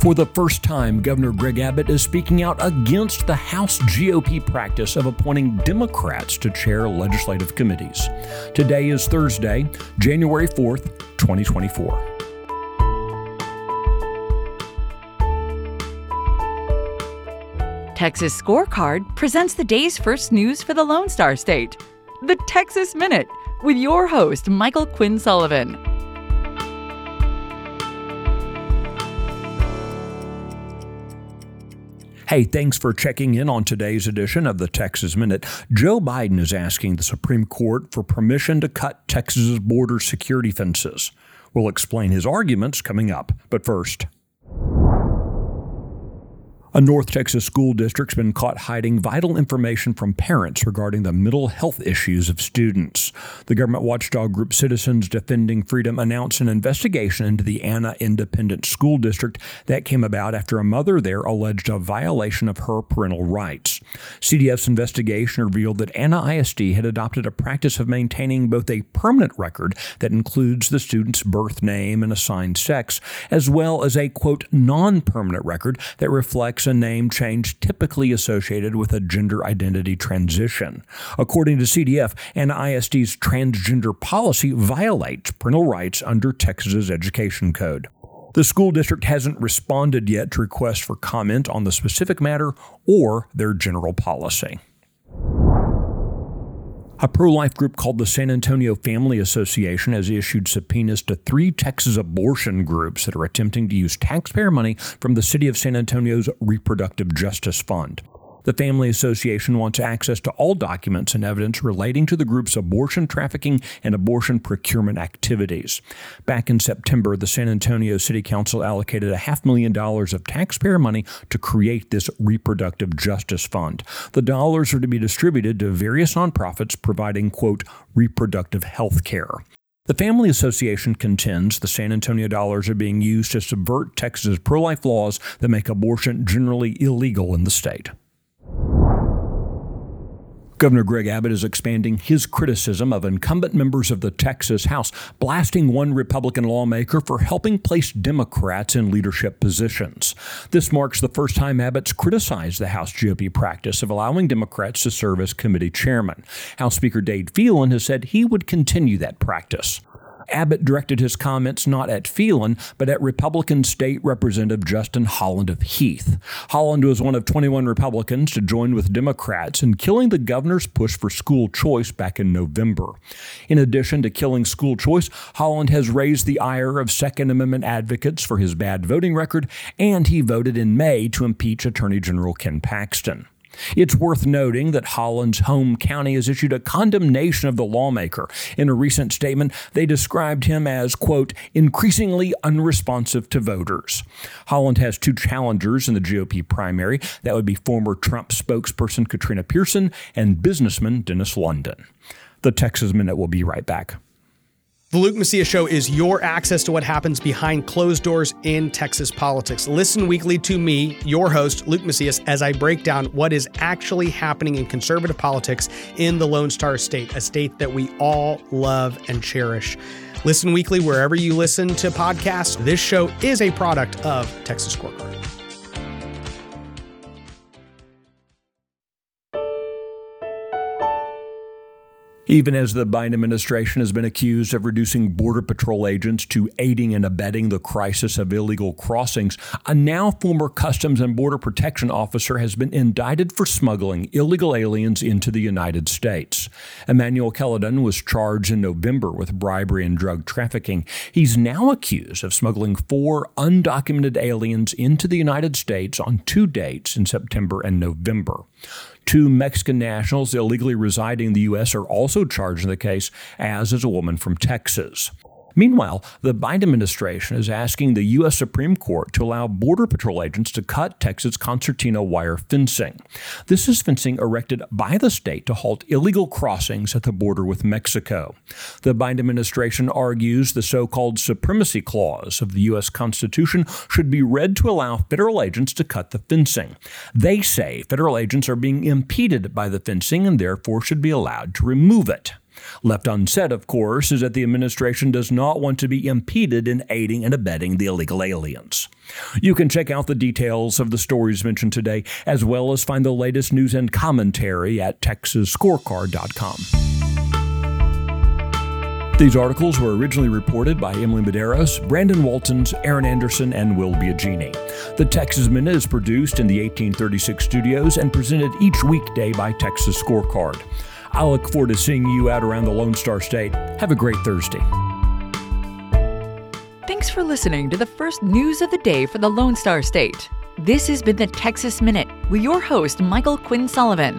For the first time, Governor Greg Abbott is speaking out against the House GOP practice of appointing Democrats to chair legislative committees. Today is Thursday, January 4th, 2024. Texas Scorecard presents the day's first news for the Lone Star State. The Texas Minute, with your host, Michael Quinn Sullivan. Hey, thanks for checking in on today's edition of the Texas Minute. Joe Biden is asking the Supreme Court for permission to cut Texas's border security fences. We'll explain his arguments coming up. But first, a North Texas school district's been caught hiding vital information from parents regarding the mental health issues of students. The government watchdog group Citizens Defending Freedom announced an investigation into the Anna Independent School District that came about after a mother there alleged a violation of her parental rights. CDF's investigation revealed that Anna ISD had adopted a practice of maintaining both a permanent record that includes the student's birth name and assigned sex, as well as a quote non permanent record that reflects reflects a name change typically associated with a gender identity transition. According to CDF, Anna ISD's transgender policy violates parental rights under Texas's education code. The school district hasn't responded yet to requests for comment on the specific matter or their general policy. A pro life group called the San Antonio Family Association has issued subpoenas to three Texas abortion groups that are attempting to use taxpayer money from the City of San Antonio's Reproductive Justice Fund. The Family Association wants access to all documents and evidence relating to the group's abortion trafficking and abortion procurement activities. Back in September, the San Antonio City Council allocated a half million dollars of taxpayer money to create this reproductive justice fund. The dollars are to be distributed to various nonprofits providing, quote, reproductive health care. The Family Association contends the San Antonio dollars are being used to subvert Texas's pro life laws that make abortion generally illegal in the state. Governor Greg Abbott is expanding his criticism of incumbent members of the Texas House, blasting one Republican lawmaker for helping place Democrats in leadership positions. This marks the first time Abbott's criticized the House GOP practice of allowing Democrats to serve as committee chairman. House Speaker Dade Phelan has said he would continue that practice. Abbott directed his comments not at Phelan, but at Republican State Representative Justin Holland of Heath. Holland was one of 21 Republicans to join with Democrats in killing the governor's push for school choice back in November. In addition to killing school choice, Holland has raised the ire of Second Amendment advocates for his bad voting record, and he voted in May to impeach Attorney General Ken Paxton. It's worth noting that Holland's home county has issued a condemnation of the lawmaker. In a recent statement, they described him as, quote, increasingly unresponsive to voters. Holland has two challengers in the GOP primary. That would be former Trump spokesperson Katrina Pearson and businessman Dennis London. The Texas Minute will be right back. The Luke Macias Show is your access to what happens behind closed doors in Texas politics. Listen weekly to me, your host, Luke Macias, as I break down what is actually happening in conservative politics in the Lone Star State, a state that we all love and cherish. Listen weekly wherever you listen to podcasts. This show is a product of Texas Scorecard. Even as the Biden administration has been accused of reducing Border Patrol agents to aiding and abetting the crisis of illegal crossings, a now former Customs and Border Protection officer has been indicted for smuggling illegal aliens into the United States. Emmanuel Caledon was charged in November with bribery and drug trafficking. He's now accused of smuggling four undocumented aliens into the United States on two dates in September and November. Two Mexican nationals illegally residing in the U.S. are also charged in the case, as is a woman from Texas. Meanwhile, the Biden administration is asking the U.S. Supreme Court to allow Border Patrol agents to cut Texas concertina wire fencing. This is fencing erected by the state to halt illegal crossings at the border with Mexico. The Biden administration argues the so called Supremacy Clause of the U.S. Constitution should be read to allow federal agents to cut the fencing. They say federal agents are being impeded by the fencing and therefore should be allowed to remove it. Left unsaid, of course, is that the administration does not want to be impeded in aiding and abetting the illegal aliens. You can check out the details of the stories mentioned today, as well as find the latest news and commentary at texasscorecard.com. These articles were originally reported by Emily Medeiros, Brandon Waltens, Erin Anderson, and Will Biagini. The Texas Minute is produced in the 1836 studios and presented each weekday by Texas Scorecard. I look forward to seeing you out around the Lone Star State. Have a great Thursday. Thanks for listening to the first news of the day for the Lone Star State. This has been the Texas Minute with your host, Michael Quinn Sullivan.